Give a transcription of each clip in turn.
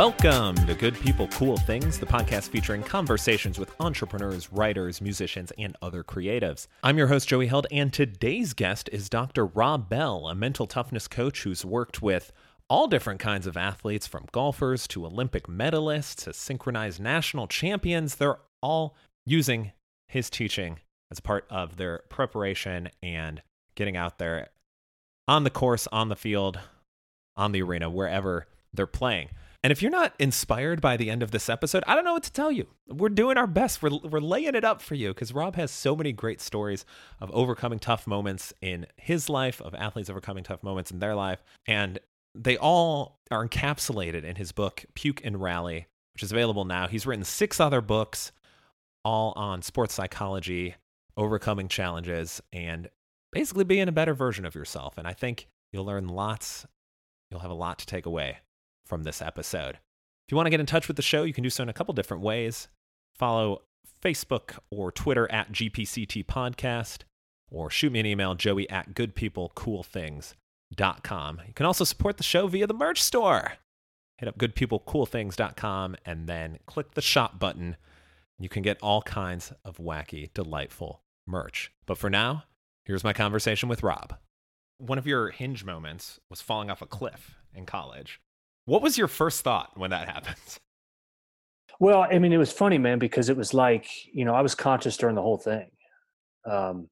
Welcome to Good People Cool Things, the podcast featuring conversations with entrepreneurs, writers, musicians, and other creatives. I'm your host, Joey Held, and today's guest is Dr. Rob Bell, a mental toughness coach who's worked with all different kinds of athletes, from golfers to Olympic medalists to synchronized national champions. They're all using his teaching as part of their preparation and getting out there on the course, on the field, on the arena, wherever they're playing. And if you're not inspired by the end of this episode, I don't know what to tell you. We're doing our best. We're, we're laying it up for you because Rob has so many great stories of overcoming tough moments in his life, of athletes overcoming tough moments in their life. And they all are encapsulated in his book, Puke and Rally, which is available now. He's written six other books, all on sports psychology, overcoming challenges, and basically being a better version of yourself. And I think you'll learn lots, you'll have a lot to take away from this episode. If you want to get in touch with the show, you can do so in a couple different ways. Follow Facebook or Twitter at GPCT Podcast, or shoot me an email, joey at goodpeoplecoolthings.com. You can also support the show via the merch store. Hit up goodpeoplecoolthings.com and then click the shop button. You can get all kinds of wacky, delightful merch. But for now, here's my conversation with Rob. One of your hinge moments was falling off a cliff in college. What was your first thought when that happened? Well, I mean, it was funny, man, because it was like, you know, I was conscious during the whole thing. Um,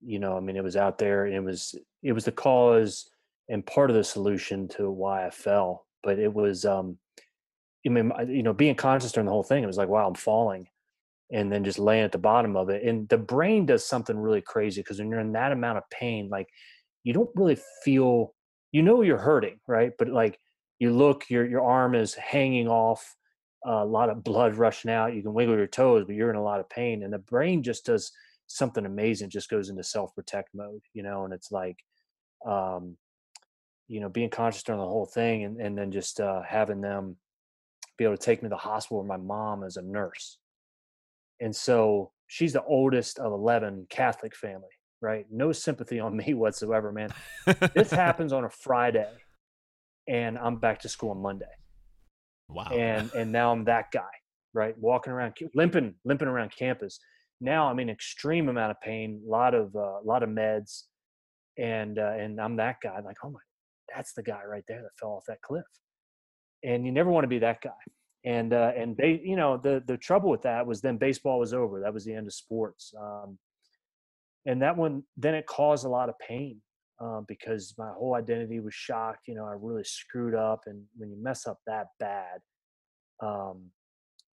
you know, I mean, it was out there and it was, it was the cause and part of the solution to why I fell. But it was, um, I mean, you know, being conscious during the whole thing, it was like, wow, I'm falling. And then just laying at the bottom of it. And the brain does something really crazy because when you're in that amount of pain, like you don't really feel, you know, you're hurting, right? But like you look, your your arm is hanging off, uh, a lot of blood rushing out. You can wiggle your toes, but you're in a lot of pain, and the brain just does something amazing. Just goes into self protect mode, you know, and it's like, um, you know, being conscious during the whole thing, and and then just uh, having them be able to take me to the hospital where my mom is a nurse, and so she's the oldest of 11 catholic family right no sympathy on me whatsoever man this happens on a friday and I'm back to school on Monday. Wow. And and now I'm that guy, right? Walking around limping limping around campus. Now I'm in extreme amount of pain, a lot of a uh, lot of meds and uh, and I'm that guy like, "Oh my, that's the guy right there that fell off that cliff." And you never want to be that guy. And uh, and they, you know, the the trouble with that was then baseball was over. That was the end of sports. Um, and that one then it caused a lot of pain um, because my whole identity was shocked. You know, I really screwed up, and when you mess up that bad, um,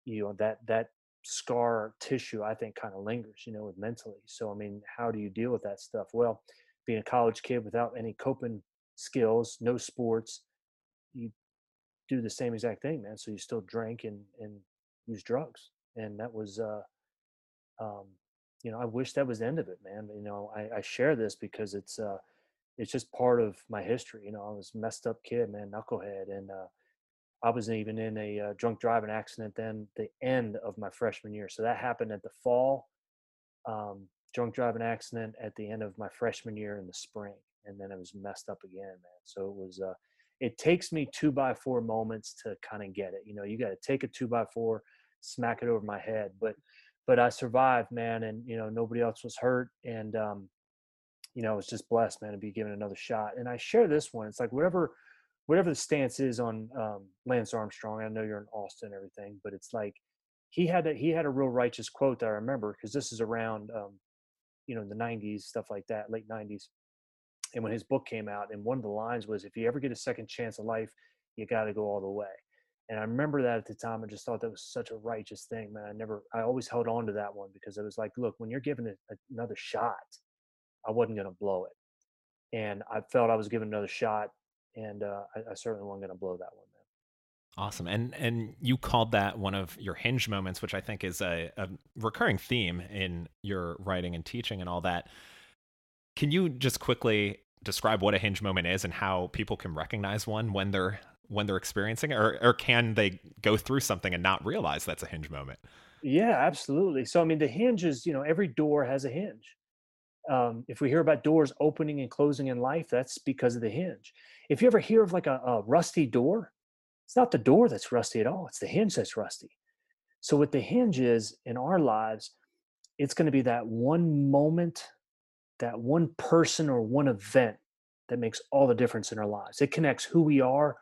you know that that scar tissue I think kind of lingers. You know, with mentally. So I mean, how do you deal with that stuff? Well, being a college kid without any coping skills, no sports, you do the same exact thing, man. So you still drink and and use drugs, and that was. Uh, um, you know, I wish that was the end of it, man. You know, I, I share this because it's uh, it's just part of my history. You know, I was messed up kid, man, knucklehead, and uh, I was even in a uh, drunk driving accident then the end of my freshman year. So that happened at the fall. Um, drunk driving accident at the end of my freshman year in the spring, and then it was messed up again, man. So it was. Uh, it takes me two by four moments to kind of get it. You know, you got to take a two by four, smack it over my head, but but I survived, man, and you know nobody else was hurt, and um, you know, I was just blessed, man, to be given another shot. And I share this one. It's like whatever, whatever the stance is on um, Lance Armstrong. I know you're in Austin and everything, but it's like he had a, he had a real righteous quote that I remember because this is around, um, you know, the '90s, stuff like that, late '90s. And when his book came out, and one of the lines was, "If you ever get a second chance of life, you got to go all the way." And I remember that at the time. I just thought that was such a righteous thing, man. I never, I always held on to that one because it was like, look, when you're given a, another shot, I wasn't going to blow it. And I felt I was given another shot, and uh, I, I, certainly wasn't going to blow that one. Man. Awesome, and and you called that one of your hinge moments, which I think is a, a recurring theme in your writing and teaching and all that. Can you just quickly describe what a hinge moment is and how people can recognize one when they're when they're experiencing it, or or can they go through something and not realize that's a hinge moment? Yeah, absolutely. So I mean, the hinge is you know every door has a hinge um, if we hear about doors opening and closing in life, that's because of the hinge. If you ever hear of like a, a rusty door, It's not the door that's rusty at all. It's the hinge that's rusty. So what the hinge is in our lives, it's going to be that one moment, that one person or one event that makes all the difference in our lives. It connects who we are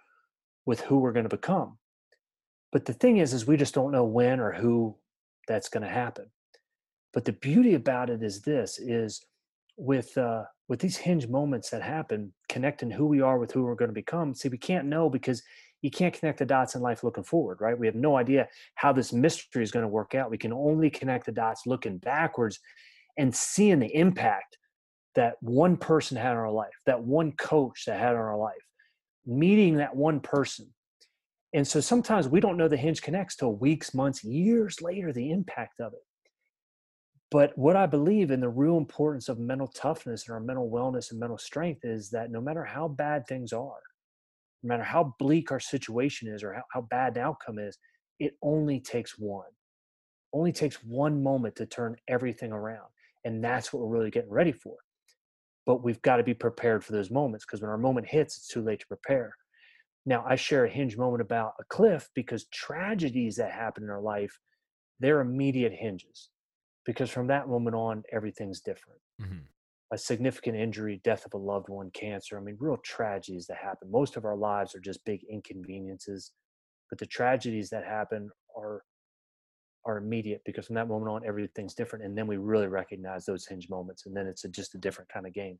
with who we're going to become. But the thing is, is we just don't know when or who that's going to happen. But the beauty about it is this: is with uh, with these hinge moments that happen, connecting who we are with who we're going to become. See, we can't know because you can't connect the dots in life looking forward, right? We have no idea how this mystery is going to work out. We can only connect the dots looking backwards and seeing the impact that one person had in our life, that one coach that had in our life, meeting that one person. And so sometimes we don't know the hinge connects till weeks, months, years later, the impact of it. But what I believe in the real importance of mental toughness and our mental wellness and mental strength is that no matter how bad things are, no matter how bleak our situation is or how, how bad the outcome is, it only takes one. Only takes one moment to turn everything around. And that's what we're really getting ready for but we've got to be prepared for those moments because when our moment hits, it's too late to prepare. Now, I share a hinge moment about a cliff because tragedies that happen in our life, they're immediate hinges because from that moment on, everything's different. Mm-hmm. A significant injury, death of a loved one, cancer, I mean, real tragedies that happen. Most of our lives are just big inconveniences, but the tragedies that happen are are immediate because from that moment on everything's different and then we really recognize those hinge moments and then it's a, just a different kind of game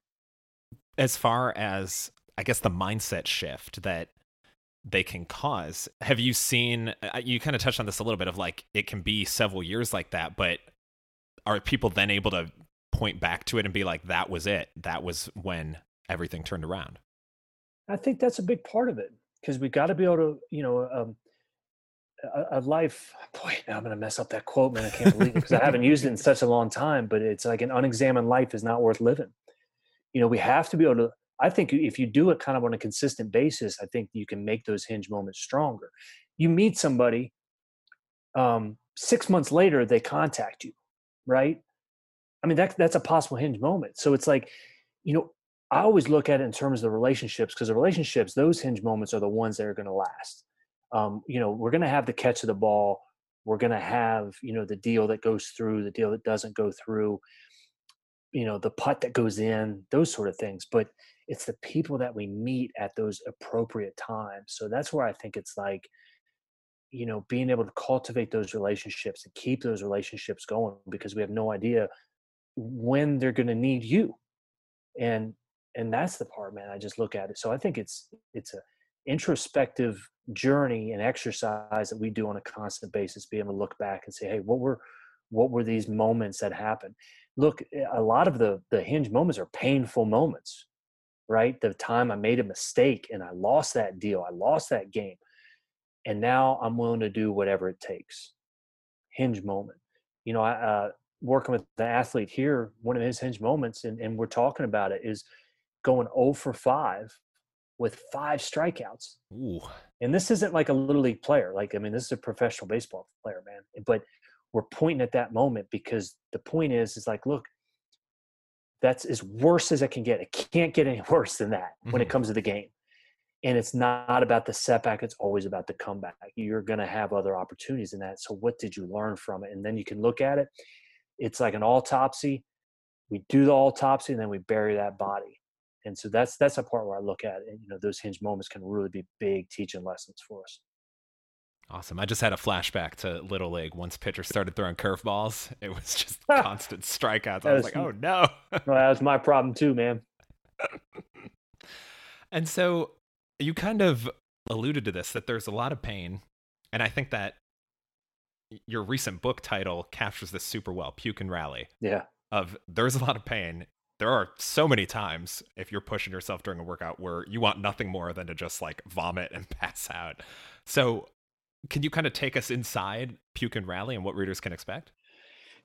as far as i guess the mindset shift that they can cause have you seen uh, you kind of touched on this a little bit of like it can be several years like that but are people then able to point back to it and be like that was it. That was when everything turned around. I think that's a big part of it because we got to be able to you know um, a, a life boy now i'm going to mess up that quote man i can't believe it because i haven't used it in such a long time but it's like an unexamined life is not worth living. You know we have to be able to i think if you do it kind of on a consistent basis i think you can make those hinge moments stronger. You meet somebody um, six months later they contact you right i mean that, that's a possible hinge moment so it's like you know i always look at it in terms of the relationships because the relationships those hinge moments are the ones that are going to last um, you know, we're going to have the catch of the ball. We're going to have, you know, the deal that goes through, the deal that doesn't go through, you know, the putt that goes in, those sort of things. But it's the people that we meet at those appropriate times. So that's where I think it's like, you know, being able to cultivate those relationships and keep those relationships going because we have no idea when they're going to need you. And and that's the part man i just look at it. So i think it's it's a introspective journey and exercise that we do on a constant basis be able to look back and say hey what were what were these moments that happened? Look eh, a lot of the the hinge moments are painful moments right? The time i made a mistake and i lost that deal i lost that game and now i'm willing to do whatever it takes hinge moment you know i uh, working with the athlete here one of his hinge moments and, and we're talking about it is going 0 for 5 with five strikeouts. Ooh. And this isn't like a little league player. Like, I mean, this is a professional baseball player, man. But we're pointing at that moment because the point is, is like, look, that's as worse as it can get. It can't get any worse than that mm-hmm. when it mm-hmm. comes to the game. And it's not about the setback, it's always about the comeback. You're going to have other opportunities in that. So, what did you learn from it? And then you can look at it. It's like an autopsy. We do the autopsy and then we bury that body and so that's that's a part where I look at it. you know, those hinge moments can really be big teaching lessons for us. Awesome. I just had a flashback to Little League. Once pitchers started throwing curveballs, it was just constant strikeouts. I was, was like, oh no. well, that was my problem too, man. and so you kind of alluded to this that there's a lot of pain. And I think that your recent book title captures this super well Puke and Rally. Yeah. Of there's a lot of pain there are so many times if you're pushing yourself during a workout where you want nothing more than to just like vomit and pass out. So, can you kind of take us inside Puke and Rally and what readers can expect?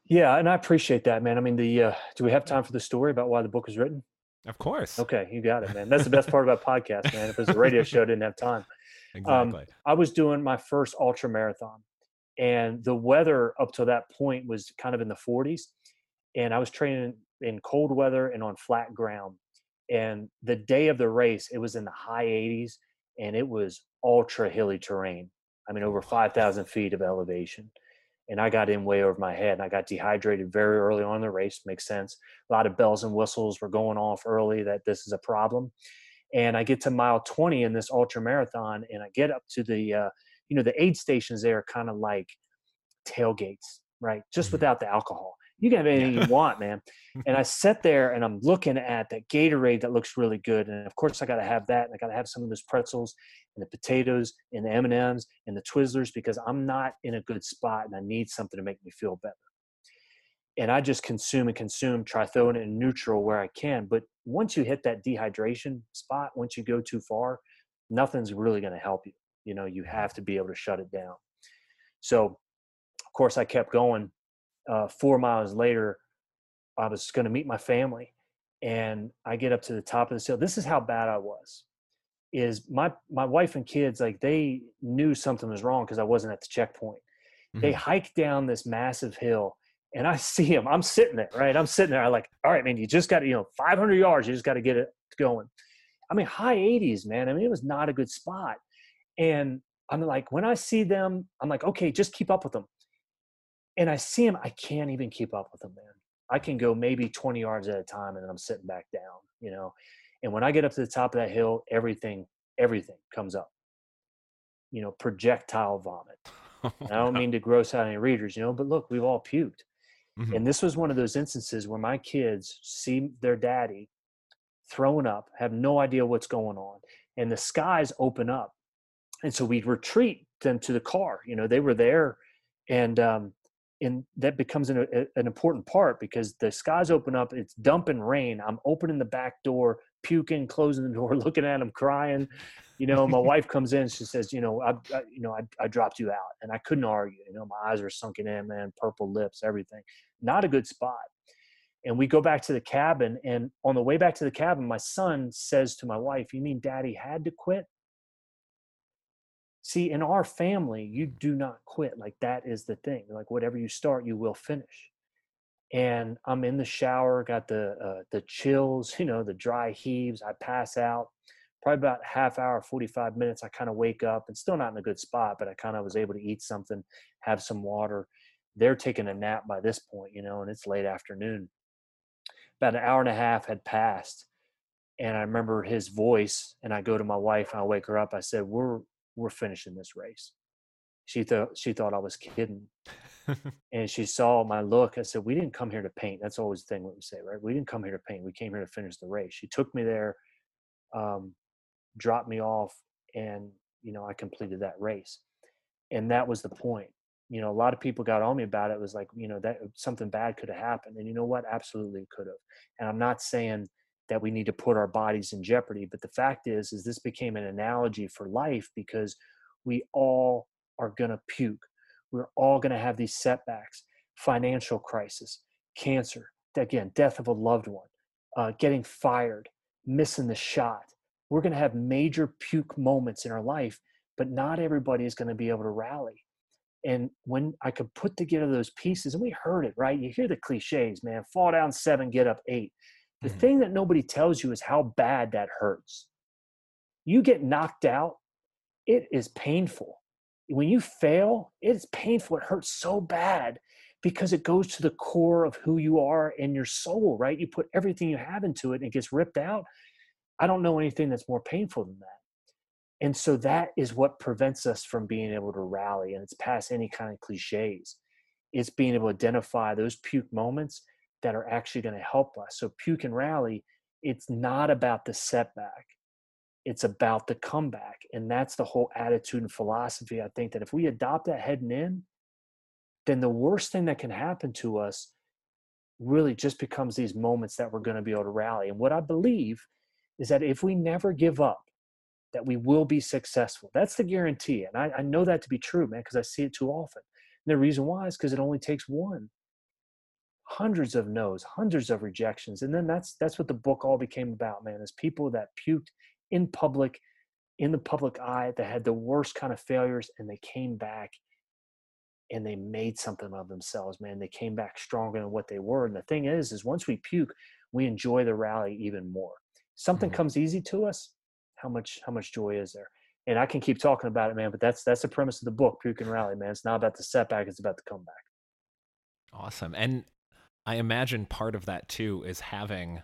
Yeah, and I appreciate that, man. I mean, the uh, do we have time for the story about why the book was written? Of course. Okay, you got it, man. That's the best part about podcast, man. If it was a radio show, I didn't have time. Um, exactly. Um, I was doing my first ultra marathon, and the weather up to that point was kind of in the 40s, and I was training in cold weather and on flat ground. And the day of the race, it was in the high 80s and it was ultra hilly terrain. I mean, over 5,000 feet of elevation. And I got in way over my head and I got dehydrated very early on in the race. Makes sense. A lot of bells and whistles were going off early that this is a problem. And I get to mile 20 in this ultra marathon and I get up to the, uh, you know, the aid stations there are kind of like tailgates, right? Just mm-hmm. without the alcohol. You can have anything you want, man. and I sit there and I'm looking at that Gatorade that looks really good. And of course I got to have that. And I got to have some of those pretzels and the potatoes and the M&Ms and the Twizzlers because I'm not in a good spot and I need something to make me feel better. And I just consume and consume, try throwing it in neutral where I can. But once you hit that dehydration spot, once you go too far, nothing's really going to help you. You know, you have to be able to shut it down. So, of course, I kept going uh, four miles later, I was going to meet my family, and I get up to the top of the hill. This is how bad I was. Is my my wife and kids like they knew something was wrong because I wasn't at the checkpoint. Mm-hmm. They hike down this massive hill, and I see them. I'm sitting there, right? I'm sitting there. I like, all right, man, you just got to, you know, 500 yards. You just got to get it going. I mean, high 80s, man. I mean, it was not a good spot. And I'm like, when I see them, I'm like, okay, just keep up with them and I see him, I can't even keep up with him, man. I can go maybe 20 yards at a time and then I'm sitting back down, you know. And when I get up to the top of that hill, everything, everything comes up. You know, projectile vomit. I don't mean to gross out any readers, you know, but look, we've all puked. Mm-hmm. And this was one of those instances where my kids see their daddy throwing up, have no idea what's going on, and the skies open up. And so we retreat them to the car. You know, they were there and um, and that becomes an, a, an important part because the skies open up it's dumping rain i'm opening the back door puking closing the door looking at him crying. You know my wife comes in she says you know I, I, you know I, I dropped you out and i couldn't argue you know my eyes are sunken in man purple lips everything. Not a good spot. And we go back to the cabin and on the way back to the cabin my son says to my wife you mean daddy had to quit See, in our family, you do not quit. Like that is the thing. Like whatever you start, you will finish. And I'm in the shower, got the uh, the chills, you know, the dry heaves. I pass out. Probably about half hour, 45 minutes. I kind of wake up and still not in a good spot, but I kind of was able to eat something, have some water. They're taking a nap by this point, you know, and it's late afternoon. About an hour and a half had passed and I remember his voice. And I go to my wife and I wake her up. I said, "We're we're finishing this race. She thought she thought I was kidding. and she saw my look. I said, We didn't come here to paint. That's always the thing what we say, right? We didn't come here to paint. We came here to finish the race. She took me there, um, dropped me off, and you know, I completed that race. And that was the point. You know, a lot of people got on me about it. it was like, you know, that something bad could have happened. And you know what? Absolutely could have. And I'm not saying that we need to put our bodies in jeopardy. But the fact is is this became an analogy for life because we all are going to puke. We're all going to have these setbacks financial crisis cancer again death of a loved one uh, getting fired missing the shot. We're going to have major puke moments in our life but not everybody is going to be able to rally. And when i could put together those pieces and we heard it right? You hear the cliches man fall down seven get up eight the mm-hmm. thing that nobody tells you is how bad that hurts. You get knocked out, it is painful. When you fail, it's painful. It hurts so bad because it goes to the core of who you are and your soul, right? You put everything you have into it and it gets ripped out. I don't know anything that's more painful than that. And so that is what prevents us from being able to rally. And it's past any kind of cliches. It's being able to identify those puke moments that are actually going to help us. So puke and rally, it's not about the setback. It's about the comeback. And that's the whole attitude and philosophy. I think that if we adopt that heading in, then the worst thing that can happen to us really just becomes these moments that we're going to be able to rally. And what I believe is that if we never give up, that we will be successful. That's the guarantee. And I, I know that to be true, man, because I see it too often. And the reason why is because it only takes one hundreds of no's, hundreds of rejections. And then that's that's what the book all became about, man, is people that puked in public, in the public eye, that had the worst kind of failures, and they came back and they made something of themselves, man. They came back stronger than what they were. And the thing is, is once we puke, we enjoy the rally even more. Something mm-hmm. comes easy to us, how much how much joy is there? And I can keep talking about it, man, but that's that's the premise of the book, Puke and Rally, man. It's not about the setback, it's about the comeback. Awesome. And I imagine part of that too is having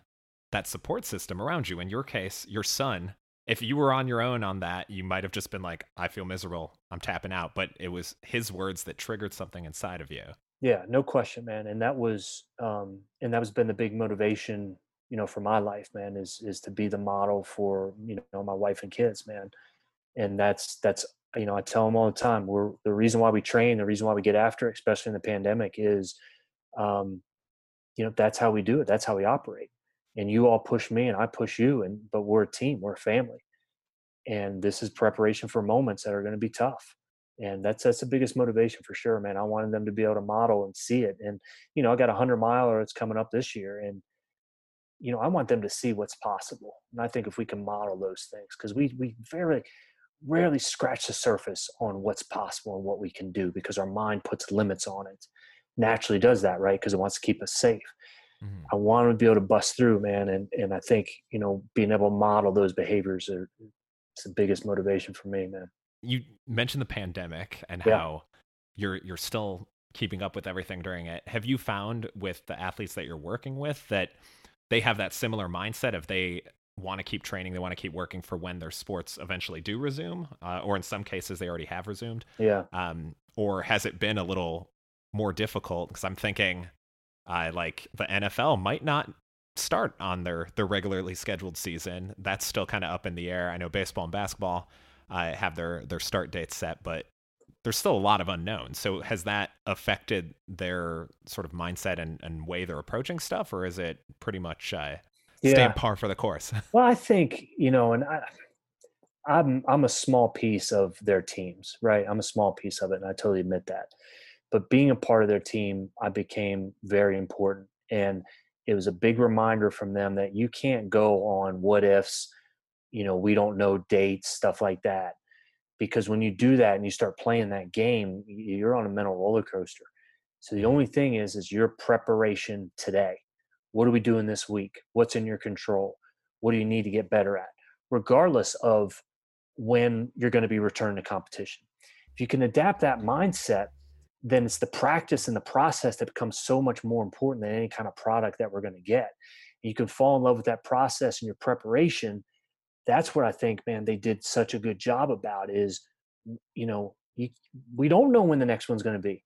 that support system around you. In your case, your son. If you were on your own on that, you might have just been like, I feel miserable. I'm tapping out. But it was his words that triggered something inside of you. Yeah, no question, man. And that was um and that was been the big motivation, you know, for my life, man, is is to be the model for, you know, my wife and kids, man. And that's that's you know, I tell them all the time, we're the reason why we train, the reason why we get after, especially in the pandemic, is um, you know, that's how we do it. That's how we operate. And you all push me and I push you. And but we're a team, we're a family. And this is preparation for moments that are going to be tough. And that's that's the biggest motivation for sure, man. I wanted them to be able to model and see it. And, you know, I got a hundred miler that's coming up this year. And you know, I want them to see what's possible. And I think if we can model those things, because we we very rarely scratch the surface on what's possible and what we can do because our mind puts limits on it. Naturally does that, right? Because it wants to keep us safe. Mm-hmm. I want to be able to bust through, man. And and I think, you know, being able to model those behaviors are it's the biggest motivation for me, man. You mentioned the pandemic and yeah. how you're you're still keeping up with everything during it. Have you found with the athletes that you're working with that they have that similar mindset of they want to keep training, they want to keep working for when their sports eventually do resume, uh, or in some cases they already have resumed. Yeah. Um, or has it been a little more difficult? Because I'm thinking, uh, like the NFL might not start on their their regularly scheduled season. That's still kind of up in the air. I know baseball and basketball uh, have their their start dates set, but there's still a lot of unknowns. So has that affected their sort of mindset and, and way they're approaching stuff, or is it pretty much uh, yeah. stay par for the course. well, I think you know, and I, I'm I'm a small piece of their teams, right? I'm a small piece of it, and I totally admit that. But being a part of their team, I became very important, and it was a big reminder from them that you can't go on what ifs. You know, we don't know dates, stuff like that, because when you do that and you start playing that game, you're on a mental roller coaster. So the only thing is, is your preparation today what are we doing this week? What's in your control? What do you need to get better at? Regardless of when you're going to be returning to competition. If you can adapt that mindset, then it's the practice and the process that becomes so much more important than any kind of product that we're going to get. You can fall in love with that process and your preparation. That's what I think, man, they did such a good job about is, you know, you, we don't know when the next one's going to be.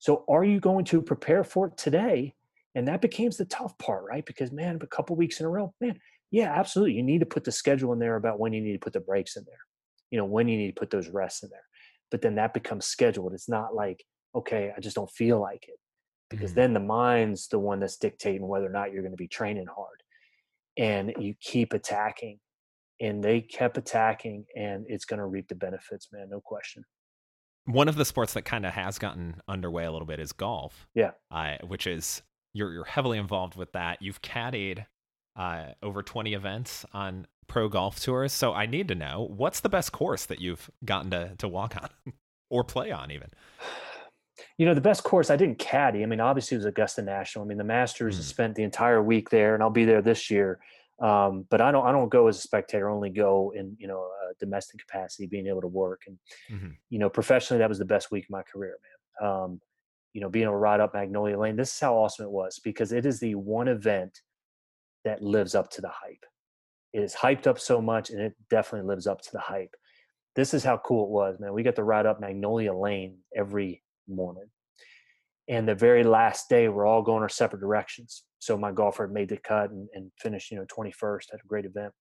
So are you going to prepare for it today and that becomes the tough part, right? Because man, a couple weeks in a row, man, yeah, absolutely. You need to put the schedule in there about when you need to put the breaks in there, you know, when you need to put those rests in there. But then that becomes scheduled. It's not like, okay, I just don't feel like it. Because mm-hmm. then the mind's the one that's dictating whether or not you're going to be training hard. And you keep attacking. And they kept attacking, and it's going to reap the benefits, man, no question one of the sports that kind of has gotten underway a little bit is golf. Yeah. Uh, which is you're you're heavily involved with that. You've caddied uh, over 20 events on pro golf tours. So I need to know what's the best course that you've gotten to to walk on or play on even. You know, the best course I didn't caddy. I mean, obviously it was Augusta National. I mean, the Masters mm. spent the entire week there, and I'll be there this year. Um, but I don't I don't go as a spectator. I only go in you know a domestic capacity, being able to work and mm-hmm. you know professionally. That was the best week of my career, man. Um, you know, being able to ride up Magnolia Lane. This is how awesome it was because it is the one event that lives up to the hype. It is hyped up so much and it definitely lives up to the hype. This is how cool it was, man. We got to ride up Magnolia Lane every morning. And the very last day, we're all going our separate directions. So my golfer made the cut and, and finished, you know, 21st at a great event.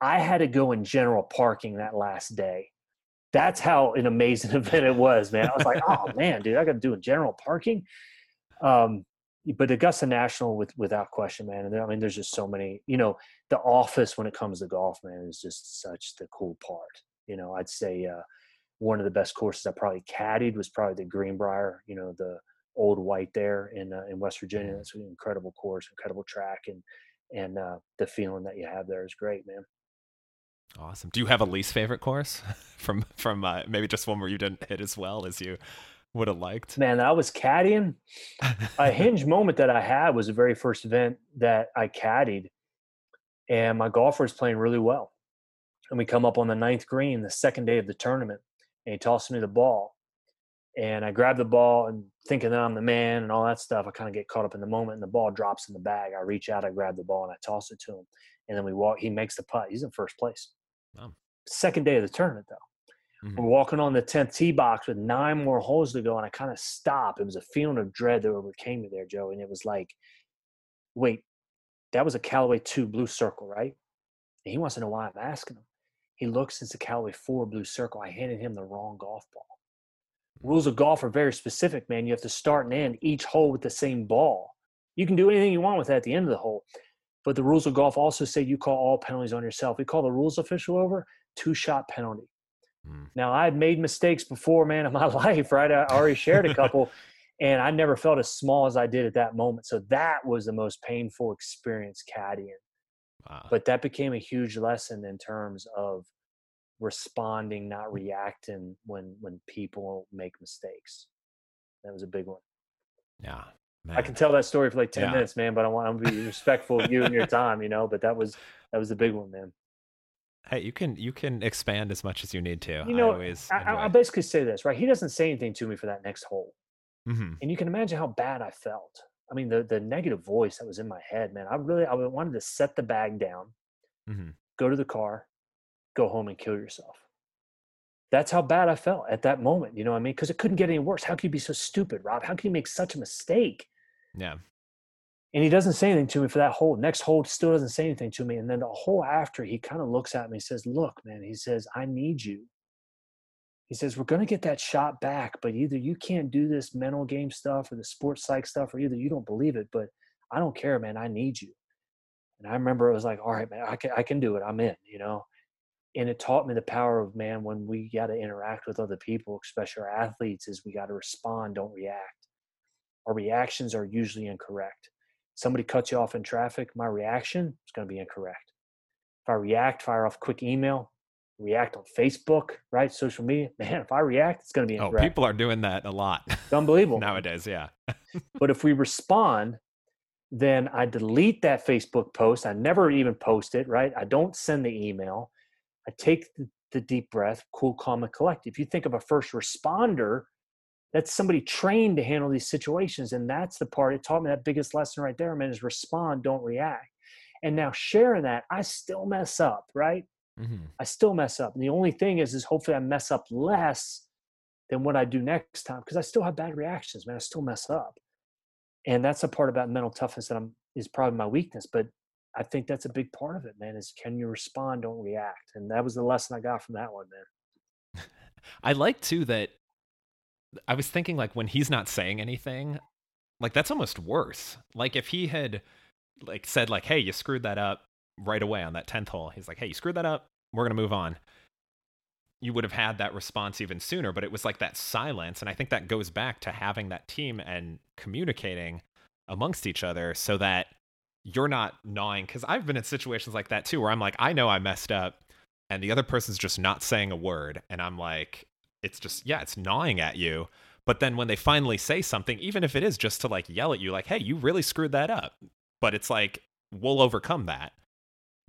I had to go in general parking that last day that's how an amazing event it was, man. I was like, oh man, dude, I got to do a general parking. Um, but Augusta National, with without question, man. And I mean, there's just so many. You know, the office when it comes to golf, man, is just such the cool part. You know, I'd say uh, one of the best courses I probably caddied was probably the Greenbrier. You know, the Old White there in uh, in West Virginia. That's an incredible course, incredible track, and and uh, the feeling that you have there is great, man. Awesome. Do you have a least favorite course from from uh, maybe just one where you didn't hit as well as you would have liked? Man, I was caddying. a hinge moment that I had was the very first event that I caddied, and my golfer was playing really well. and we come up on the ninth green, the second day of the tournament, and he tosses me the ball. And I grab the ball and thinking that I'm the man and all that stuff, I kind of get caught up in the moment and the ball drops in the bag. I reach out, I grab the ball and I toss it to him. And then we walk, he makes the putt. He's in first place. Oh. Second day of the tournament, though. Mm-hmm. We're walking on the 10th tee box with nine more holes to go, and I kind of stop. It was a feeling of dread that overcame me there, Joe. And it was like, wait, that was a Callaway 2 blue circle, right? And he wants to know why I'm asking him. He looks, it's a Callaway 4 blue circle. I handed him the wrong golf ball. Rules of golf are very specific, man. You have to start and end each hole with the same ball. You can do anything you want with that at the end of the hole. But the rules of golf also say you call all penalties on yourself. We call the rules official over, two shot penalty. Mm. Now, I've made mistakes before, man, in my life, right? I already shared a couple, and I never felt as small as I did at that moment. So that was the most painful experience caddying. Wow. But that became a huge lesson in terms of responding, not reacting when when people make mistakes. That was a big one. Yeah. Man. I can tell that story for like 10 yeah. minutes, man, but I want to be respectful of you and your time, you know, but that was that was the big one, man. Hey, you can you can expand as much as you need to. You know, I always I, I basically say this, right? He doesn't say anything to me for that next hole. Mm-hmm. And you can imagine how bad I felt. I mean, the the negative voice that was in my head, man. I really I wanted to set the bag down, mm-hmm. go to the car, go home and kill yourself. That's how bad I felt at that moment. You know what I mean? Because it couldn't get any worse. How can you be so stupid, Rob? How can you make such a mistake? Yeah. And he doesn't say anything to me for that hole. Next hold still doesn't say anything to me. And then the hole after, he kind of looks at me and says, Look, man, he says, I need you. He says, We're going to get that shot back, but either you can't do this mental game stuff or the sports psych stuff, or either you don't believe it, but I don't care, man. I need you. And I remember it was like, All right, man, I can, I can do it. I'm in, you know? and it taught me the power of man when we got to interact with other people especially our athletes is we got to respond don't react our reactions are usually incorrect somebody cuts you off in traffic my reaction is going to be incorrect if i react fire off quick email react on facebook right social media man if i react it's going to be oh, incorrect. oh people are doing that a lot it's unbelievable nowadays yeah but if we respond then i delete that facebook post i never even post it right i don't send the email I take the, the deep breath, cool, calm, and collect. If you think of a first responder, that's somebody trained to handle these situations. And that's the part it taught me that biggest lesson right there, man, is respond, don't react. And now sharing that, I still mess up, right? Mm-hmm. I still mess up. And the only thing is, is hopefully I mess up less than what I do next time because I still have bad reactions, man. I still mess up. And that's a part about mental toughness that I'm is probably my weakness. But I think that's a big part of it, man. Is can you respond, don't react, and that was the lesson I got from that one, man. I like too that I was thinking like when he's not saying anything, like that's almost worse. Like if he had like said like, "Hey, you screwed that up," right away on that tenth hole, he's like, "Hey, you screwed that up. We're gonna move on." You would have had that response even sooner, but it was like that silence, and I think that goes back to having that team and communicating amongst each other so that you're not gnawing because I've been in situations like that too where I'm like, I know I messed up and the other person's just not saying a word. And I'm like, it's just, yeah, it's gnawing at you. But then when they finally say something, even if it is just to like yell at you, like, hey, you really screwed that up. But it's like, we'll overcome that.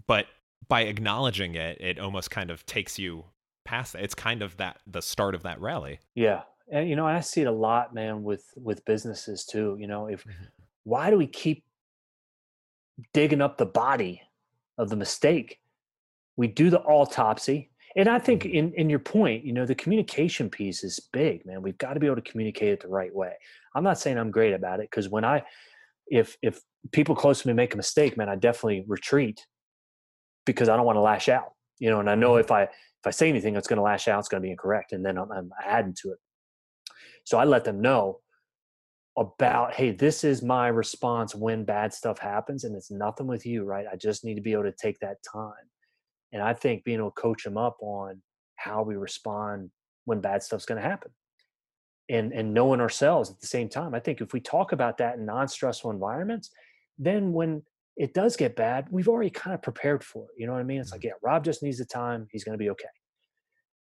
But by acknowledging it, it almost kind of takes you past it. It's kind of that the start of that rally. Yeah. And you know, I see it a lot, man, with with businesses too. You know, if mm-hmm. why do we keep digging up the body of the mistake. We do the autopsy. And I think in, in your point, you know, the communication piece is big, man. We've got to be able to communicate it the right way. I'm not saying I'm great about it because when I if if people close to me make a mistake, man, I definitely retreat because I don't want to lash out. You know, and I know mm-hmm. if I if I say anything that's going to lash out, it's going to be incorrect, and then I'm, I'm adding to it. So I let them know about hey this is my response when bad stuff happens and it's nothing with you right i just need to be able to take that time and i think being able to coach them up on how we respond when bad stuff's going to happen and and knowing ourselves at the same time. I think if we talk about that in non-stressful environments then when it does get bad we've already kind of prepared for it you know what i mean? It's like mm-hmm. yeah rob just needs the time he's going to be okay.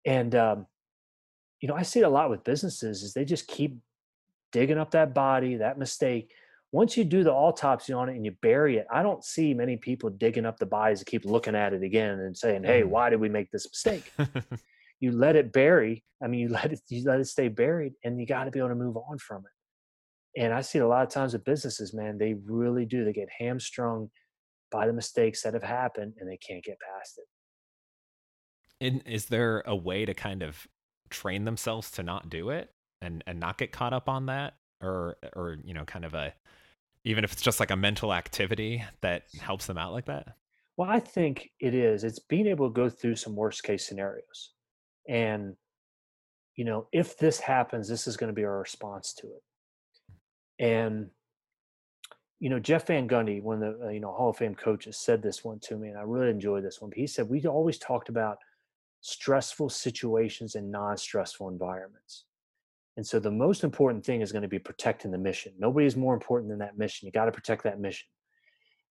And um, you know i see it a lot with businesses is they just keep digging up that body, that mistake, once you do the autopsy on it and you bury it, I don't see many people digging up the bodies to keep looking at it again and saying, "Hey, Mhm. why did we make this mistake?" you let it bury. I mean, you let it you let it stay buried, and you got to be able to move on from it. And I see it a lot of times with businesses, man. They really do. They get hamstrung by the mistakes that have happened, and they can't get past it. And is there a way to kind of train themselves to not do it and and not get caught up on that, or or you know, kind of a even if it's just like a mental activity that helps them out like that? Well, I think it is. It's being able to go through some worst case scenarios. And, you know, if this happens, this is going to be our response to it. And, you know, Jeff Van Gundy, one of the, uh, you know, Hall of Fame coaches, said this one to me, and I really enjoyed this one. He said, we always talked about stressful situations and non stressful environments. And so the most important thing is going to be protecting the mission. Nobody is more important than that mission. You got to protect that mission.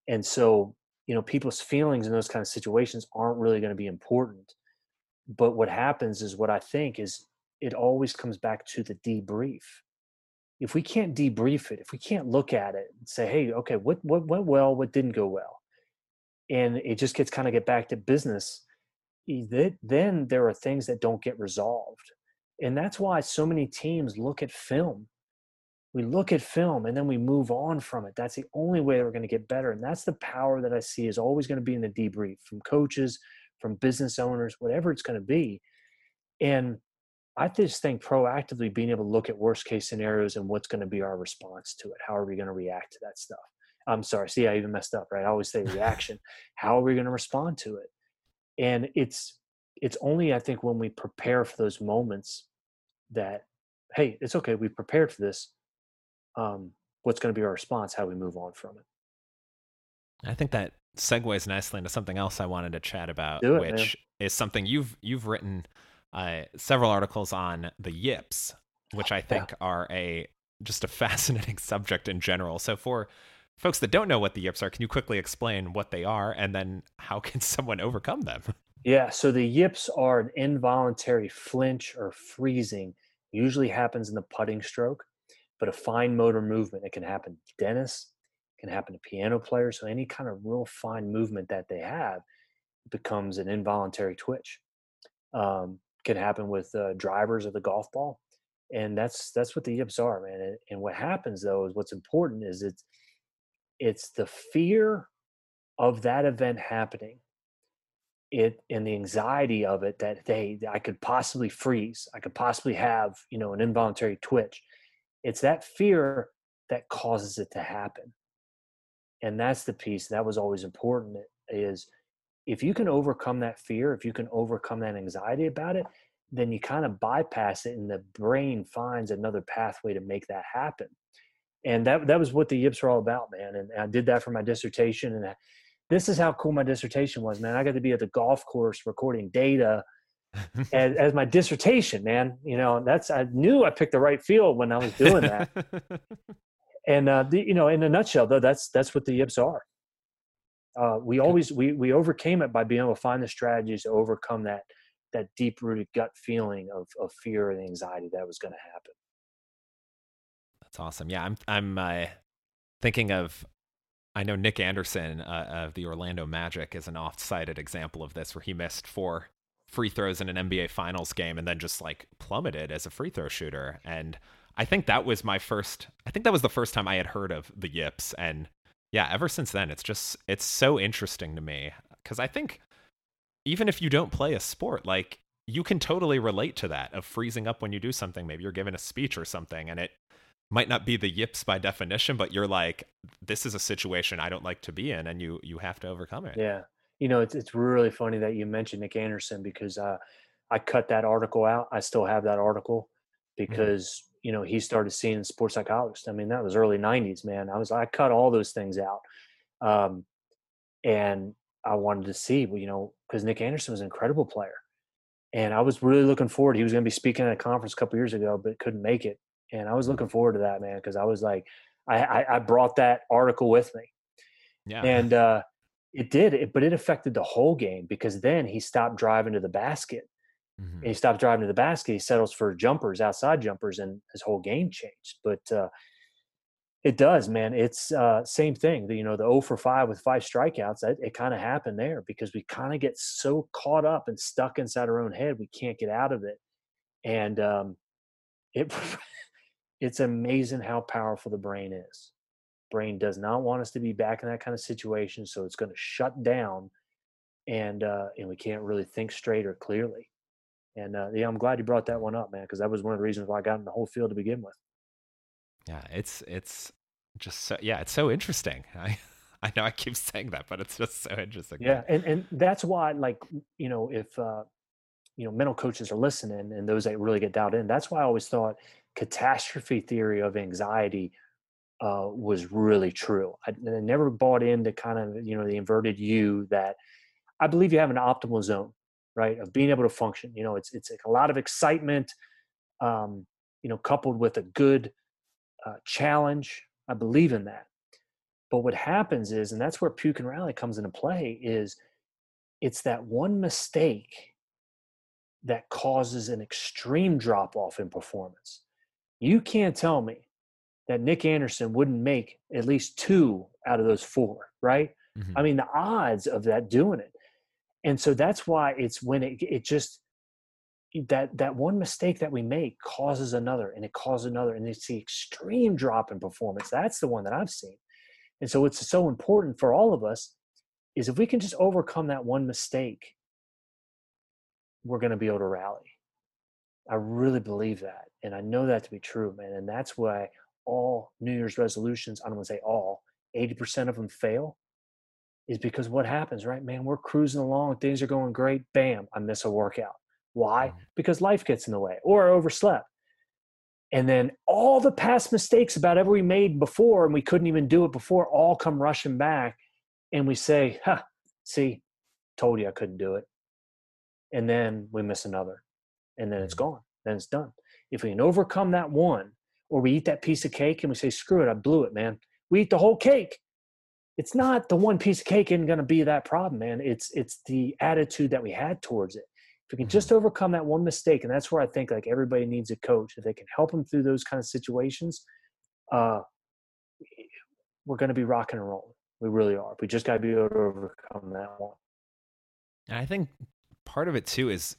And so, you know, people's feelings in those kind of situations aren't really going to be important. But what happens is what I think is it always comes back to the debrief. If we can't debrief it, if we can't look at it and say, hey, okay, what what went well, what didn't go well, and it just gets kind of get back to business, then there are things that don't get resolved and that's why so many teams look at film. We look at film and then we move on from it. That's the only way we're going to get better. And that's the power that I see is always going to be in the debrief from coaches, from business owners, whatever it's going to be. And I just think proactively being able to look at worst case scenarios and what's going to be our response to it. How are we going to react to that stuff? I'm sorry. See, I even messed up, right? I always say reaction. How are we going to respond to it? And it's it's only I think when we prepare for those moments that hey, it's okay, we prepared for this. Um, what's going to be our response? How we move on from it. I think that segues nicely into something else I wanted to chat about, it, which man. is something you've you've written uh, several articles on the yips, which I think yeah. are a just a fascinating subject in general. So for folks that don't know what the yips are, can you quickly explain what they are and then how can someone overcome them? Yeah, so the yips are an involuntary flinch or freezing. Usually happens in the putting stroke, but a fine motor movement. It can happen to dentists, can happen to piano players. So any kind of real fine movement that they have becomes an involuntary twitch. Um, can happen with uh, drivers of the golf ball, and that's that's what the yips are, man. And, and what happens though is what's important is it's it's the fear of that event happening it and the anxiety of it that they I could possibly freeze, I could possibly have, you know, an involuntary twitch. It's that fear that causes it to happen. And that's the piece that was always important is if you can overcome that fear, if you can overcome that anxiety about it, then you kind of bypass it and the brain finds another pathway to make that happen. And that that was what the yips are all about, man. And I did that for my dissertation and I, this is how cool my dissertation was, man. I got to be at the golf course recording data as, as, my dissertation, man. You know, that's I knew I picked the right field when I was doing that. and uh, the, you know, in a nutshell, though, that's that's what the yips are. Uh, we always we we overcame it by being able to find the strategies to overcome that that deep rooted gut feeling of of fear and anxiety that was going to happen. That's awesome. Yeah, I'm I'm uh, thinking of I know Nick Anderson uh, of the Orlando Magic is an oft-cited example of this, where he missed four free throws in an NBA Finals game and then just like plummeted as a free throw shooter. And I think that was my first. I think that was the first time I had heard of the yips, and yeah, ever since then, it's just it's so interesting to me because I think even if you don't play a sport, like you can totally relate to that of freezing up when you do something. Maybe you're giving a speech or something, and it might not be the yips by definition, but you're like, this is a situation I don't like to be in, and you you have to overcome it. Yeah, you know, it's it's really funny that you mentioned Nick Anderson because uh, I cut that article out. I still have that article because mm-hmm. you know he started seeing sports psychologist. I mean, that was early '90s, man. I was I cut all those things out, um, and I wanted to see, you know, because Nick Anderson was an incredible player, and I was really looking forward. He was going to be speaking at a conference a couple years ago, but couldn't make it and I was looking forward to that, man, because I was like, I, I, I brought that article with me, yeah, and uh, it did, it, but it affected the whole game because then he stopped driving to the basket, mm-hmm. and he stopped driving to the basket. He settles for jumpers, outside jumpers, and his whole game changed. But uh, It does, man. It's uh, same thing. The, you know, the 0 for 5 with five strikeouts, it, it kind of happened there because we kind of get so caught up and stuck inside our own head, we can't get out of it. And um, it it's amazing how powerful the brain is. Brain does not want us to be back in that kind of situation, so it's going to shut down, and uh, and we can't really think straight or clearly. And uh, yeah, I'm glad you brought that one up, man, because that was one of the reasons why I got in the whole field to begin with. Yeah, it's it's just so yeah, it's so interesting. I I know I keep saying that, but it's just so interesting. Yeah, and and that's why, like, you know, if uh, you know mental coaches are listening and those that really get dialed in, that's why I always thought catastrophe theory of anxiety uh, was really true. I, I never bought into kind of you know the inverted U that I believe you have an optimal zone, right, of being able to function. You know, it's it's like a lot of excitement, um, you know, coupled with a good uh, challenge. I believe in that. But what happens is, and that's where puke and rally comes into play, is it's that one mistake that causes an extreme drop off in performance. You can't tell me that Nick Anderson wouldn't make at least two out of those four, right? Mm-hmm. I mean, the odds of that doing it. And so that's why it's when it, it just, that that one mistake that we make causes another and it causes another and it's the extreme drop in performance that's the one that i've seen and so it's so important for all of us is if we can just overcome that one mistake we're going to be able to rally i really believe that and i know that to be true man and that's why all new year's resolutions i don't want to say all 80% of them fail is because what happens right man we're cruising along things are going great bam i miss a workout why? Mm-hmm. Because life gets in the way or I overslept. And then all the past mistakes about ever we made before and we couldn't even do it before all come rushing back. And we say, huh, see, told you I couldn't do it. And then we miss another. And then it's mm-hmm. gone. Then it's done. If we can overcome that one, or we eat that piece of cake and we say, screw it, I blew it, man. We eat the whole cake. It's not the one piece of cake isn't going to be that problem, man. It's it's the attitude that we had towards it. If we can mm-hmm. just overcome that one mistake, and that's where I think like everybody needs a coach. If they can help them through those kind of situations, uh, we're going to be rocking and rolling. We really are. We just got to be able to overcome that one. And I think part of it too is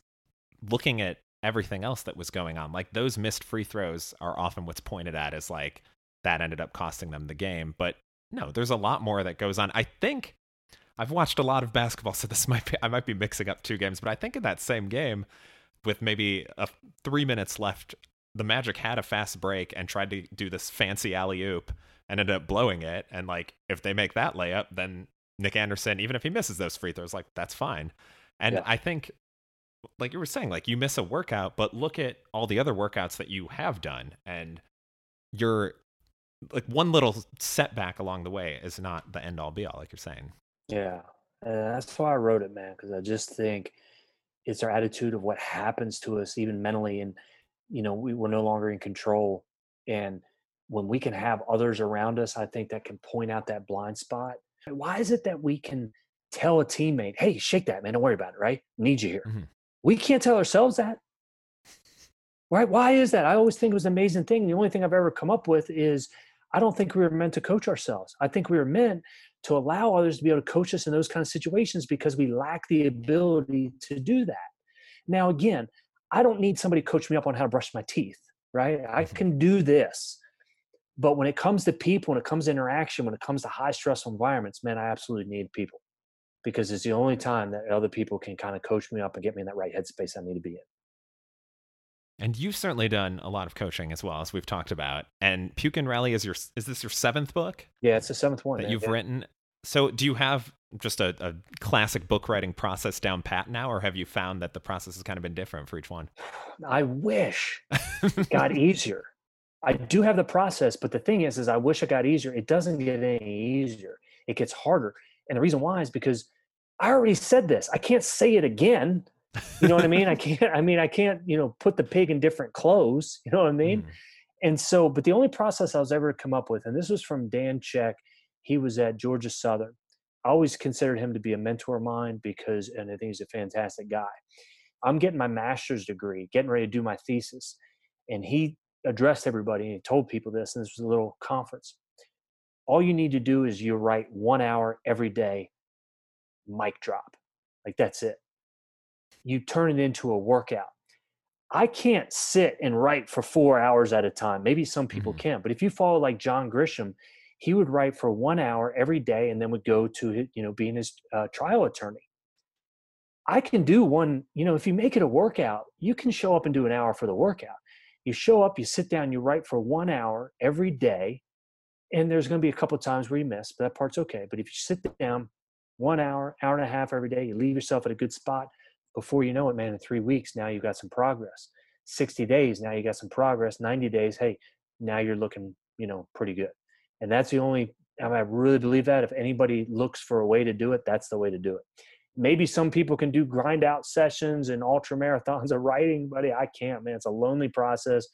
looking at everything else that was going on. Like those missed free throws are often what's pointed at as like that ended up costing them the game. But no, there's a lot more that goes on. I think I've watched a lot of basketball, so this might be I might be mixing up two games, but I think in that same game, with maybe a, three minutes left, the Magic had a fast break and tried to do this fancy alley oop and ended up blowing it. And like, if they make that layup, then Nick Anderson, even if he misses those free throws, like that's fine. And yeah. I think, like you were saying, like you miss a workout, but look at all the other workouts that you have done, and you're like one little setback along the way is not the end all be all, like you're saying. Yeah, and that's why I wrote it, man, because I just think it's our attitude of what happens to us, even mentally, and you know we, we're no longer in control. And when we can have others around us, I think that can point out that blind spot. Why is it that we can tell a teammate, "Hey, shake that, man. Don't worry about it. Right? Need you here." Mm-hmm. We can't tell ourselves that. Right? Why is that? I always think it was an amazing thing. The only thing I've ever come up with is I don't think we were meant to coach ourselves. I think we were meant to allow others to be able to coach us in those kind of situations because we lack the ability to do that. Now, again, I don't need somebody to coach me up on how to brush my teeth, right? I mm-hmm. can do this. But when it comes to people, when it comes to interaction, when it comes to high stressful environments, man, I absolutely need people because it's the only time that other people can kind of coach me up and get me in that right headspace I need to be in. And you've certainly done a lot of coaching as well as we've talked about. And Puke and Rally is your is this your seventh book? Yeah, it's the seventh one that you've yeah. written. So do you have just a, a, classic book writing process down pat now, or have you found that the process has kind of been different for each one? I wish it got easier. I do have the process, but the thing is, is I wish it got easier. It doesn't get any easier. It gets harder. And the reason why is because I already said this. I can't say it again you know what I mean? I can't, I mean, I can't, you know, put the pig in different clothes. You know what I mean? Mm. And so, but the only process I was ever come up with, and this was from Dan Czech, he was at Georgia Southern. I always considered him to be a mentor of mine because, and I think he's a fantastic guy. I'm getting my master's degree, getting ready to do my thesis. And he addressed everybody and he told people this, and this was a little conference. all you need to do is you write one hour every day, mic drop. Like that's it. You turn it into a workout. I can't sit and write for four hours at a time. Maybe some people mm-hmm. can, but if you follow like John Grisham, he would write for one hour every day and then would go to you know being his uh, trial attorney. I can do one, you know, if you make it a workout, you can show up and do an hour for the workout. You show up, you sit down, you write for one hour every day, and there's going to be a couple times where you miss, but that part's okay. But if you sit down one hour, hour and a half every day, you leave yourself at a good spot. Before you know it, man, in three weeks, now you've got some progress. 60 days, now you got some progress. 90 days, hey, now you're looking, you know, pretty good. And that's the only, I really believe that. If anybody looks for a way to do it, that's the way to do it. Maybe some people can do grind out sessions and ultra marathons of writing, buddy. I can't, man. It's a lonely process.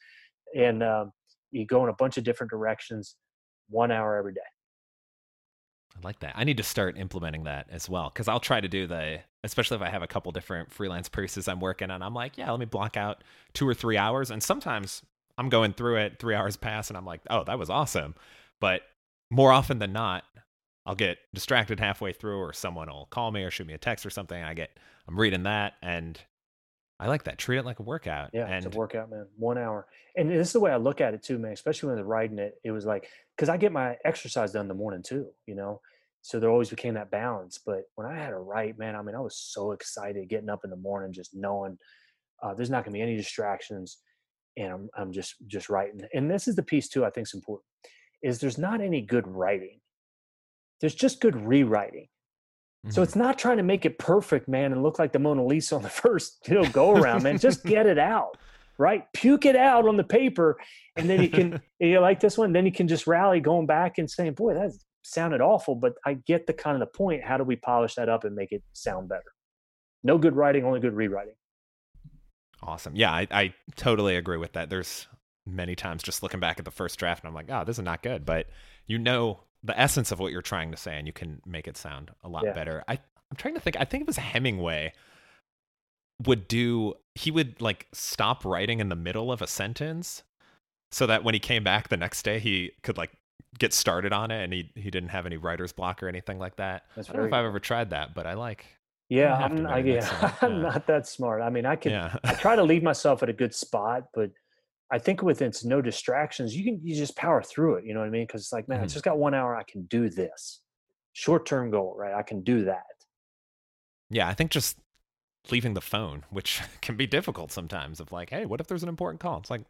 And uh, you go in a bunch of different directions, one hour every day. I like that. I need to start implementing that as well because I'll try to do the, especially if I have a couple different freelance pieces I'm working on. I'm like, yeah, let me block out two or three hours. And sometimes I'm going through it, three hours pass, and I'm like, oh, that was awesome. But more often than not, I'll get distracted halfway through, or someone will call me or shoot me a text or something. I get, I'm reading that, and I like that. Treat it like a workout. Yeah, and it's a workout, man. One hour, and this is the way I look at it too, man. Especially when they're writing it, it was like because I get my exercise done in the morning too, you know. So there always became that balance. But when I had to write, man, I mean, I was so excited getting up in the morning, just knowing uh, there's not going to be any distractions, and I'm I'm just just writing. And this is the piece too. I think is important is there's not any good writing. There's just good rewriting. Mm-hmm. So it's not trying to make it perfect, man, and look like the Mona Lisa on the first you know go around, man. Just get it out, right? Puke it out on the paper, and then you can you like this one. Then you can just rally going back and saying, "Boy, that sounded awful," but I get the kind of the point. How do we polish that up and make it sound better? No good writing, only good rewriting. Awesome. Yeah, I, I totally agree with that. There's many times just looking back at the first draft and I'm like, oh, this is not good. But you know the essence of what you're trying to say and you can make it sound a lot yeah. better. I, I'm trying to think, I think it was Hemingway would do, he would like stop writing in the middle of a sentence so that when he came back the next day, he could like get started on it and he, he didn't have any writer's block or anything like that. That's I don't know if I've ever tried that, but I like, yeah, I'm, I, yeah, I'm not that smart. I mean, I can, yeah. I try to leave myself at a good spot, but I think with it's no distractions, you can you just power through it. You know what I mean? Because it's like, man, mm-hmm. I just got one hour. I can do this. Short term goal, right? I can do that. Yeah, I think just leaving the phone, which can be difficult sometimes. Of like, hey, what if there's an important call? It's like,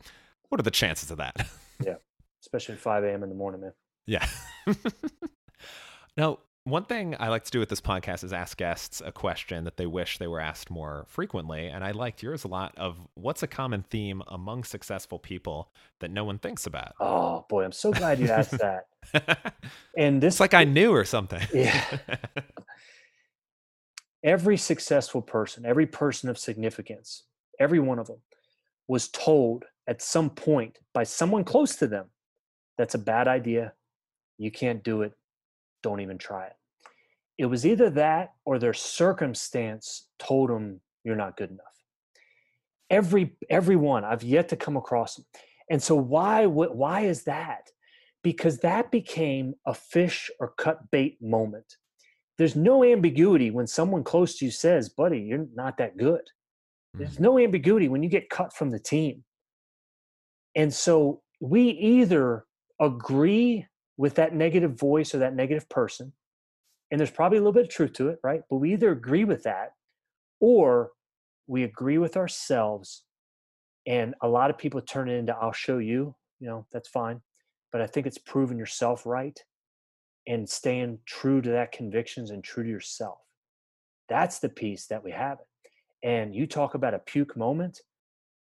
what are the chances of that? yeah, especially at 5 a.m. in the morning, man. Yeah. now, one thing I like to do with this podcast is ask guests a question that they wish they were asked more frequently. And I liked yours a lot of what's a common theme among successful people that no one thinks about? Oh, boy, I'm so glad you asked that. and this, it's like I knew or something. yeah. every successful person, every person of significance, every one of them was told at some point by someone close to them that's a bad idea. You can't do it don't even try it. It was either that or their circumstance told them you're not good enough. Every everyone I've yet to come across them. And so why why is that? Because that became a fish or cut bait moment. There's no ambiguity when someone close to you says, "Buddy, you're not that good." There's mm. no ambiguity when you get cut from the team. And so we either agree with that negative voice or that negative person. And there's probably a little bit of truth to it, right? But we either agree with that or we agree with ourselves. And a lot of people turn it into, I'll show you, you know, that's fine. But I think it's proving yourself right and staying true to that convictions and true to yourself. That's the piece that we have. And you talk about a puke moment,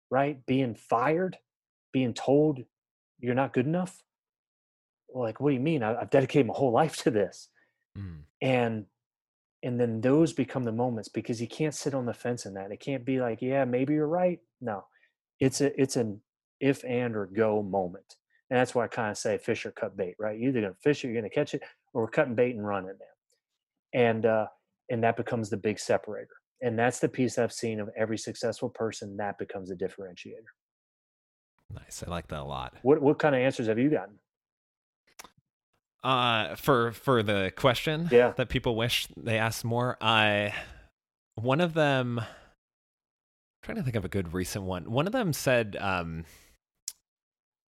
right? Being fired, being told you're not good enough like what do you mean? I, have dedicated my whole life to this. Mm. and and then those become the moments because you can't sit on the fence in that. It can't be like yeah maybe you're right. No. It's a it's an if and or go moment. And that's why i kind of say fish or cut bait right? You're either to fish it you're to catch it or we're cutting bait and running it and uh and that becomes the big separator. And that's the piece i've seen of every successful person that becomes a differentiator. Nice. I like that a lot. What what kind of answers have you gotten Uh, for for the question Yeah. that people wish they asked more, I one of them trying to think of a good recent one. One of them said um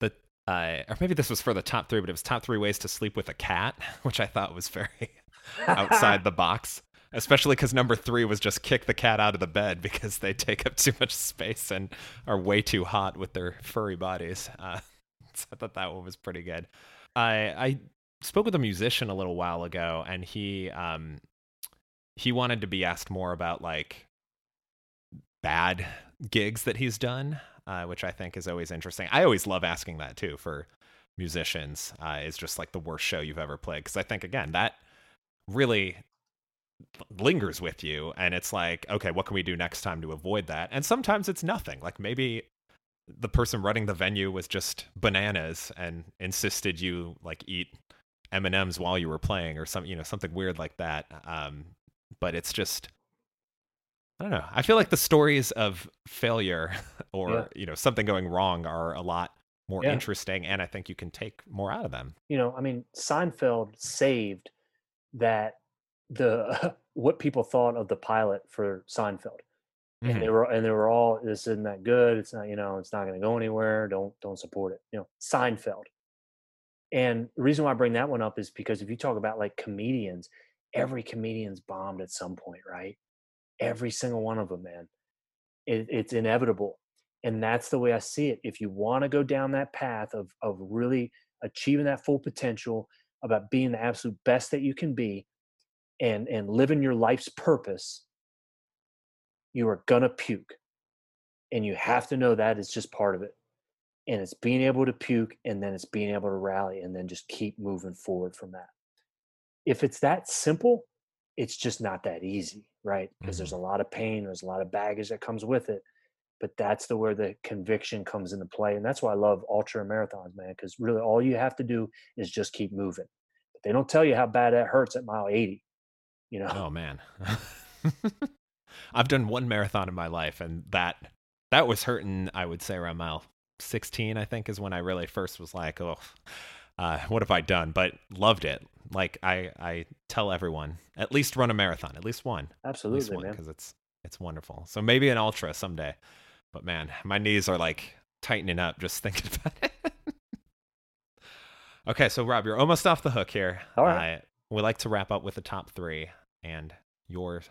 that uh, or maybe this was for the top three, but it was top three ways to sleep with a cat, which I thought was very outside the box. Especially because number three was just kick the cat out of the bed because they take up too much space and are way too hot with their furry bodies. Uh, so I thought that one was pretty good. I I spoke with a musician a little while ago, and he um he wanted to be asked more about like bad gigs that he's done, uh, which I think is always interesting. I always love asking that too for musicians. Uh, is just like the worst show you've ever played because I think again that really lingers with you and it's like okay what can we do next time to avoid that and sometimes it's nothing like maybe the person running the venue was just bananas and insisted you like eat m&ms while you were playing or some you know something weird like that um, but it's just i don't know i feel like the stories of failure or Yeah. you know something going wrong are a lot more Yeah. interesting and i think you can take more out of them you know, I mean, Seinfeld saved that the what people thought of the pilot for Seinfeld. And Mhm. they were and they were all this isn't that good. It's not, you know, it's not gonna go anywhere. Don't don't support it. You know, Seinfeld. And the reason why I bring that one up is because if you talk about like comedians, every comedian's bombed at some point, right? Every single one of them, man. It, it's inevitable. And that's the way I see it. If you want to go down that path of of really achieving that full potential, about being the absolute best that you can be, and and living your life's purpose, you are gonna puke. And you have to know that is just part of it. And it's being able to puke and then it's being able to rally and then just keep moving forward from that. If it's that simple, it's just not that easy, right? Because there's a mm-hmm. lot of pain, there's a lot of baggage that comes with it. But that's the where the conviction comes into play. And that's why I love ultra marathons, man, because really all you have to do is just keep moving. But they don't tell you how bad that hurts at mile 80. You know? Oh man. I've done one marathon in my life and that that was hurting, I would say around mile 16, I think is when I really first was like, "Oh, uh, what have I done?" But loved it. Like I I tell everyone, at least run a marathon, at least one. Absolutely, one man. because it's it's wonderful. So maybe an ultra someday. But man, my knees are like tightening up just thinking about it. okay, so Rob, you're almost off the hook here. All right. I, we like to wrap up with the top three, and your.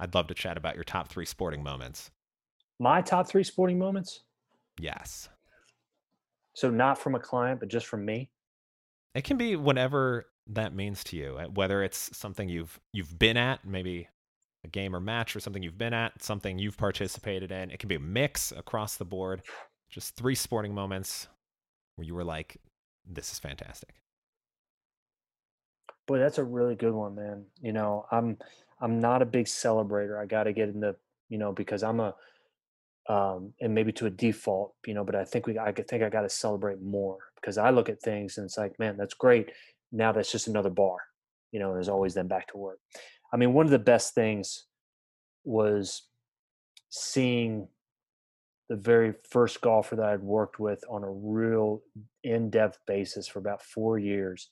I'd love to chat about your top three sporting moments. My top three sporting moments. Yes, So not from a client, but just from me. it can be whatever that means to you. Whether it's something you've you've been at, maybe a game or match, or something you've been at, something you've participated in. It can be a mix across the board. Just three sporting moments where you were like, "This is fantastic." Boy, that's a really good one, man. You know, I'm I'm not a big celebrator. I got to get into, you know, because I'm a um and maybe to a default, you know, but I think we I think I got to celebrate more because I look at things and it's like, man, that's great. Now that's just another bar. You know, and there's always then back to work. I mean, one of the best things was seeing the very first golfer that I'd worked with on a real in-depth basis for about 4 years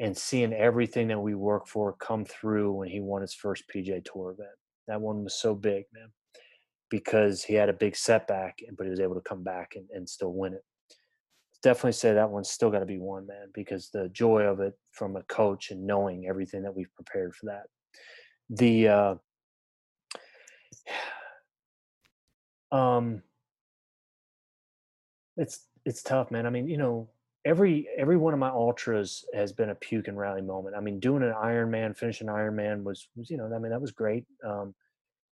and seeing everything that we worked for come through when he won his first PGA Tour event. That one was so big, man, because he had a big setback, but he was able to come back and, and still win it. Definitely say that one's still got to be one, man, because the joy of it from a coach and knowing everything that we've prepared for that. The uh, um, it's it's tough, man. I mean, you know, every every one of my ultras has been a puke and rally moment. I mean, doing an Ironman, finishing Ironman was was you know, I mean, that was great. Um,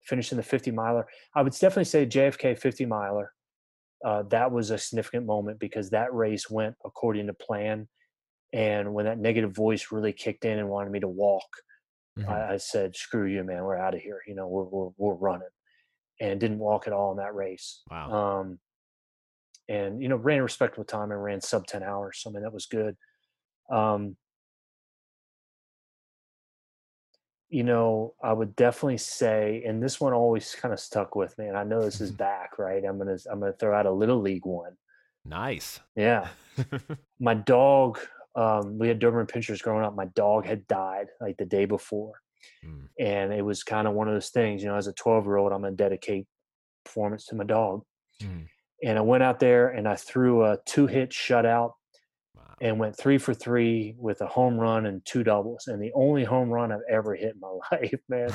finishing the 50 miler, I would definitely say JFK 50 miler. Uh, that was a significant moment because that race went according to plan. And when that negative voice really kicked in and wanted me to walk, Mhm. I, I said, "Screw you, man. We're out of here. You know, we're we're we're running." And didn't walk at all in that race. Wow. Um, and you know, ran a respectable time and ran sub ten hours. So I mean, that was good. Um, you know, I would definitely say, and this one always kind of stuck with me. And I know this is back, right? I'm gonna I'm gonna throw out a little league one. nice. Yeah, my dog um, we had Doberman pinschers growing up. My dog had died like the day before, mm. and it was kind of one of those things. You know, as a 12 year old, I'm gonna dedicate performance to my dog. Mm. And I went out there and I threw a two hit shutout. And went three for three with a home run and two doubles. And the only home run I've ever hit in my life, man.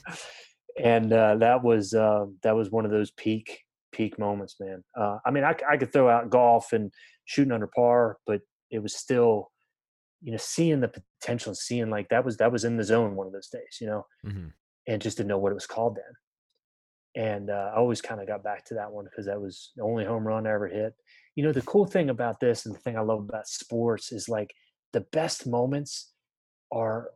and uh, that was uh, that was one of those peak peak moments, man. Uh, I mean, I, I could throw out golf and shooting under par, but it was still, you know, seeing the potential, seeing like that was that was in the zone one of those days, you know, mm-hmm. and just didn't know what it was called then and uh, I always kind of got back to that one because that was the only home run I ever hit. You know, the cool thing about this and the thing I love about sports is like the best moments are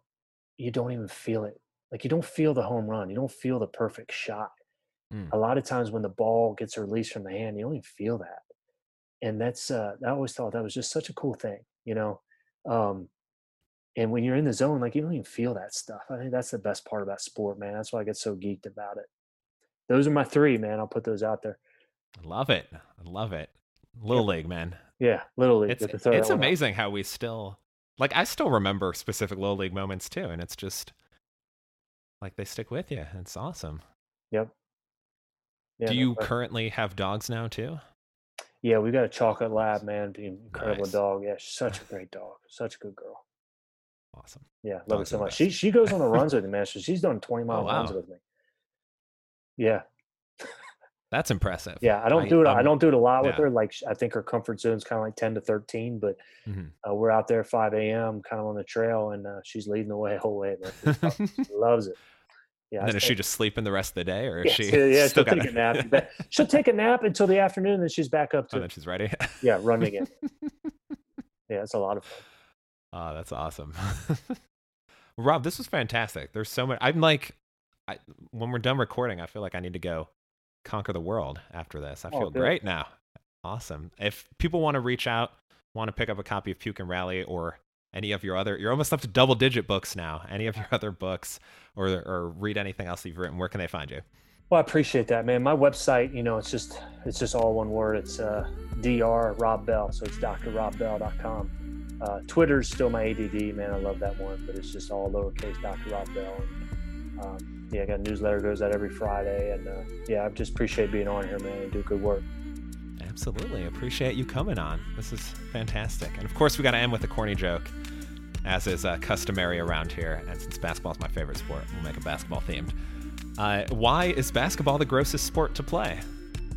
you don't even feel it. Like you don't feel the home run, you don't feel the perfect shot. Mm. A lot of times when the ball gets released from the hand, you don't even feel that. And that's uh, I always thought that was just such a cool thing, you know. Um, and when you're in the zone, like you don't even feel that stuff. I think that's the best part about sport, man. That's why I get so geeked about it those are my three, man. I'll put those out there. I love it. I love it. Little League, man. Yeah, Little League. It's, it's amazing out. how we still like I still remember specific Little League moments too, and it's just like they stick with you. It's awesome. Yep. Yeah, Do you currently have dogs now too? Yeah, we got a chocolate lab, man. Incredible nice. dog. Yeah, she's such a great dog. Such a good girl. Awesome. Yeah, love Dogs it so much. She she goes on the runs with me, man. she's done twenty oh, mile oh, wow. runs with me. Yeah. That's impressive. Yeah, I don't I, do it. Um, I don't do it a lot with yeah. her. Like I think her comfort zone is kind of like ten to thirteen, but mm-hmm. uh, we're out there five a.m. kind of on the trail, and uh, she's leading the way whole way. Loves it. Yeah. And then does she just sleeping the rest of the day, or is yeah, she? Yeah, she'll take a nap. she'll take a nap until the afternoon, and then she's back up to. Oh, then she's ready. yeah, running again. yeah, it's a lot of fun. Oh, that's awesome. Rob, this was fantastic. There's so much. I'm like, I, when we're done recording, I feel like I need to go conquer the world after this. I oh, feel great now. Awesome. If people want to reach out, want to pick up a copy of Puke and Rally or any of your other, you're almost up to double digit books now. Any of your other books or or read anything else you've written, where can they find you? Well, I appreciate that, man. My website, you know, it's just it's just all one word. It's uh, Dr. Rob Bell, so it's drrobbell.com. Uh, Twitter's still my ADD, man. I love that one, but it's just all lowercase Dr. Rob Bell. And, um, yeah, I got a newsletter goes out every Friday, and uh, yeah, I just appreciate being on here, man, and do good work. Absolutely, appreciate you coming on. This is fantastic, and of course, we got to end with a corny joke, as is uh, customary around here. And since basketball is my favorite sport, we'll make a basketball themed. Uh, why is basketball the grossest sport to play?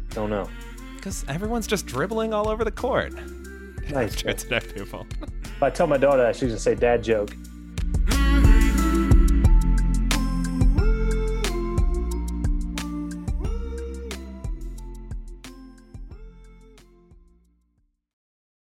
Don't know. Because everyone's just dribbling all over the court. Nice. people. if I tell my daughter that, she's gonna say dad joke.